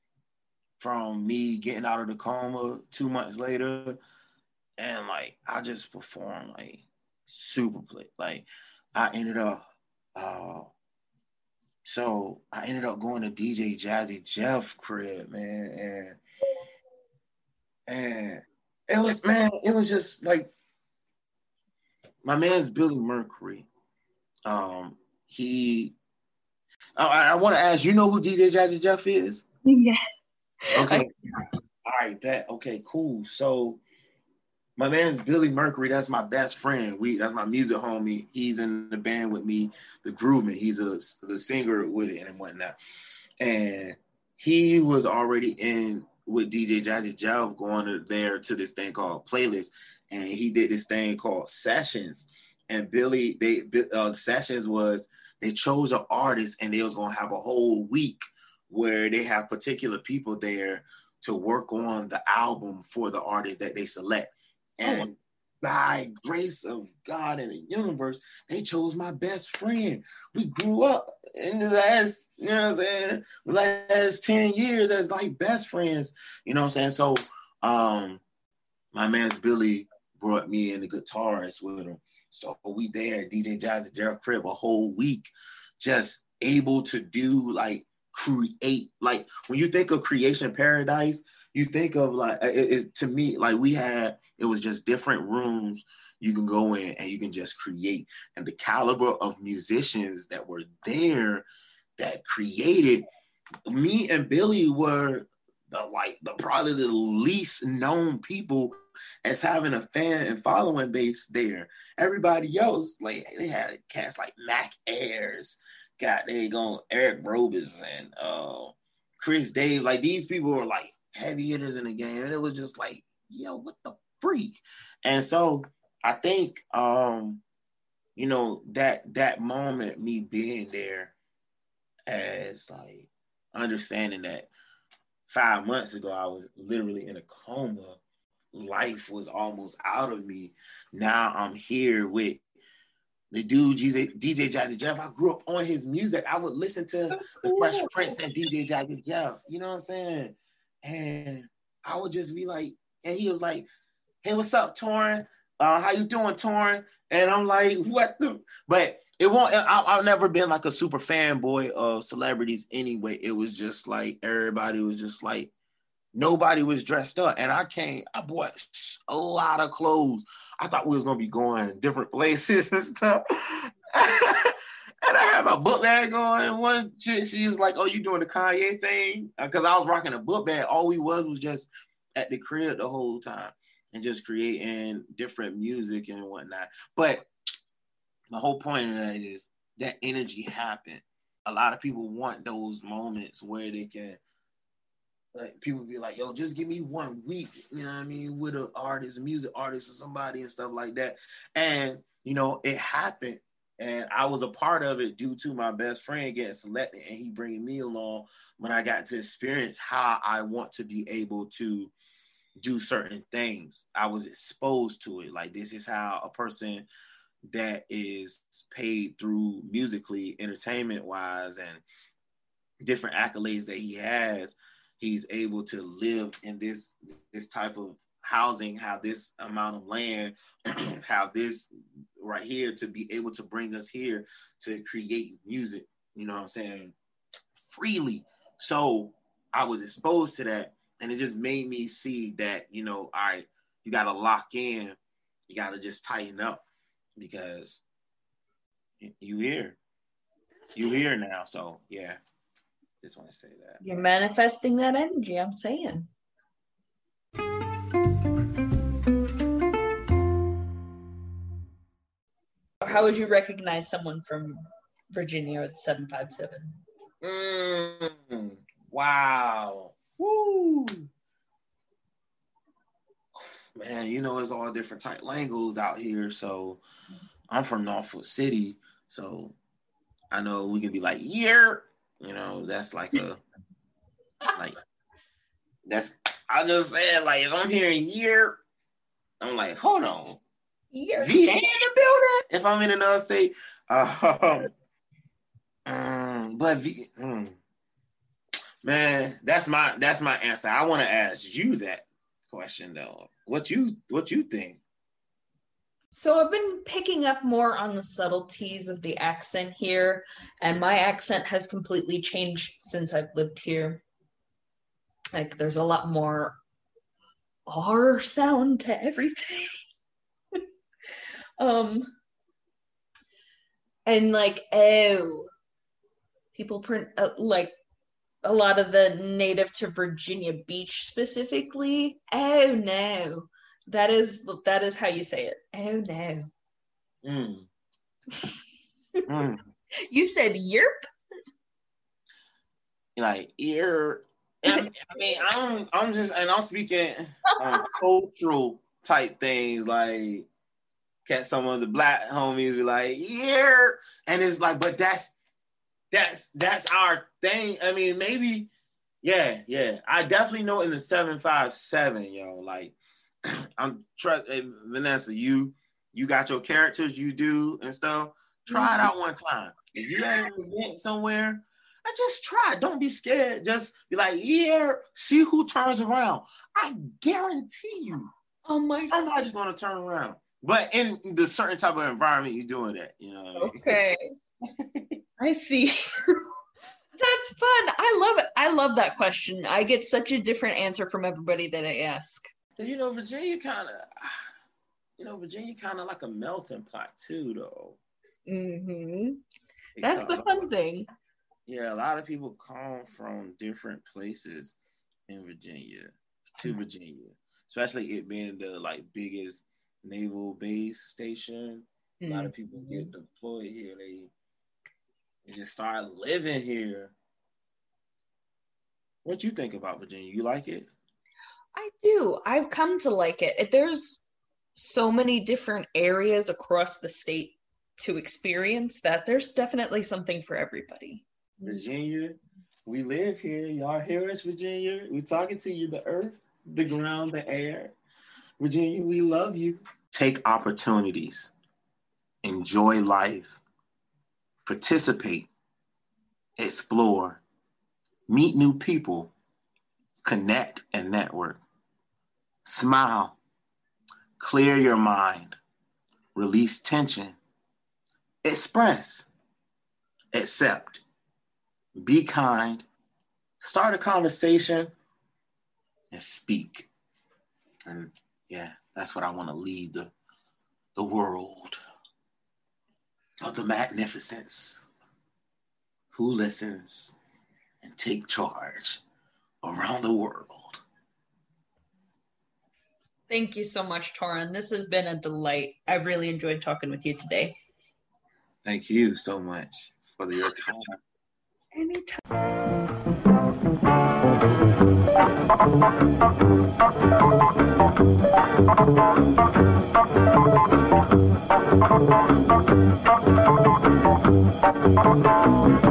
from me getting out of the coma two months later. And like I just performed like super play. Like I ended up uh so I ended up going to DJ Jazzy Jeff crib, man, and and it was man, it was just like my man's Billy Mercury. Um, he, I, I want to ask, you know who DJ Jazzy Jeff is? Yeah. Okay. All right, bet. Okay, cool. So my man's Billy Mercury. That's my best friend. We that's my music homie. He's in the band with me, the Grooveman. He's a the singer with it and whatnot. And he was already in with DJ Jazzy Jeff going to there to this thing called playlist, and he did this thing called sessions. And Billy, they uh, sessions was they chose an artist and they was gonna have a whole week where they have particular people there to work on the album for the artist that they select. Oh, and by grace of God and the universe, they chose my best friend. We grew up in the last, you know what I'm saying, last 10 years as like best friends. You know what I'm saying? So um my man's Billy brought me in the guitarist with him. So we there, DJ Jazzy Gerald Crib, a whole week, just able to do like create. Like when you think of creation paradise, you think of like it, it, to me, like we had it was just different rooms you can go in and you can just create. And the caliber of musicians that were there that created me and Billy were the like the probably the least known people as having a fan and following base there. Everybody else, like they had cast like Mac Ayres, got they going Eric Roberson and uh Chris Dave. Like these people were like heavy hitters in the game. And it was just like, yo, what the freak. And so I think um, you know, that that moment, me being there as like understanding that five months ago I was literally in a coma. Life was almost out of me. Now I'm here with the dude DJ, DJ Jazzy Jeff. I grew up on his music. I would listen to the Fresh Prince and DJ Jazzy Jeff. You know what I'm saying? And I would just be like, and he was like, hey, what's up, Torin? Uh, how you doing, Torin? And I'm like, what the? But it won't. I, I've never been like a super fanboy of celebrities anyway. It was just like everybody was just like nobody was dressed up, and I came. I bought a lot of clothes. I thought we was gonna be going different places and stuff. And I had my book bag on. One chick, she was like, "Oh, you doing the Kanye thing?" Because uh, I was rocking a book bag. All we was was just at the crib the whole time and just creating different music and whatnot. But the whole point of that is that energy happened. A lot of people want those moments where they can like people be like, yo, just give me one week, you know what I mean, with an artist, a music artist or somebody and stuff like that. And you know, it happened. And I was a part of it due to my best friend getting selected and he bringing me along when I got to experience how I want to be able to do certain things. I was exposed to it. Like this is how a person that is paid through musically, entertainment wise, and different accolades that he has, he's able to live in this this type of housing, have this amount of land, have this right here to be able to bring us here to create music, you know what I'm saying, freely. So I was exposed to that and it just made me see that you know, all right, you got to lock in, you got to just tighten up because you here, you here now. So yeah, just want to say that you're manifesting that energy. I'm saying. How would you recognize someone from Virginia or the 757? Mm, wow. Woo! Man, you know it's all different type langos out here. So I'm from Norfolk City, so I know we can be like, yeah, you know, that's like a like that's I just said like if I'm hearing year, I'm like, hold on. Year. VA in the building if I'm in another state. Um, um but V, um, Man, that's my that's my answer. I want to ask you that question though. What you what you think? So I've been picking up more on the subtleties of the accent here, and my accent has completely changed since I've lived here. Like there's a lot more R sound to everything. um and like oh people print uh, like a lot of the native to Virginia Beach specifically. Oh no. That is that is how you say it. Oh no. Mm. mm. You said yerp? Like ear I mean, I'm I'm just and I'm speaking um, cultural type things like catch some of the black homies be like, yeah, and it's like, but that's that's that's our thing. I mean, maybe, yeah, yeah. I definitely know in the seven five seven, yo, like I'm trust hey, eh, Vanessa, you you got your characters you do and stuff. Try it out one time. If you at an event somewhere, I just try. Don't be scared. Just be like, yeah, see who turns around. I guarantee you. Oh my somebody's gonna turn around. But in the certain type of environment you're doing that, you know. Okay. I see. That's fun. I love it. I love that question. I get such a different answer from everybody that I ask. You know, Virginia kind of, you know, Virginia kind of like a melting pot too, though. Mm-hmm. That's the fun thing. Yeah, a lot of people come from different places in Virginia to. Virginia, especially it being the like biggest naval base station. Mm-hmm. A lot of people get mm-hmm. deployed here. They, they just start living here. What do you think about Virginia? You like it? I do. I've come to like it. There's so many different areas across the state to experience that there's definitely something for everybody. Virginia. We live here. Y'all hear us, Virginia. We talking to you, the earth, the ground, the air. Virginia, we love you. Take opportunities. Enjoy life. Participate. Explore. Meet new people. Connect and network. Smile. Clear your mind. Release tension. Express. Accept be kind, start a conversation, and speak. And yeah, that's what I want to lead the, the world of the magnificence who listens and take charge around the world. Thank you so much, Torin. This has been a delight. I've really enjoyed talking with you today. Thank you so much for your time anytime. Thank you.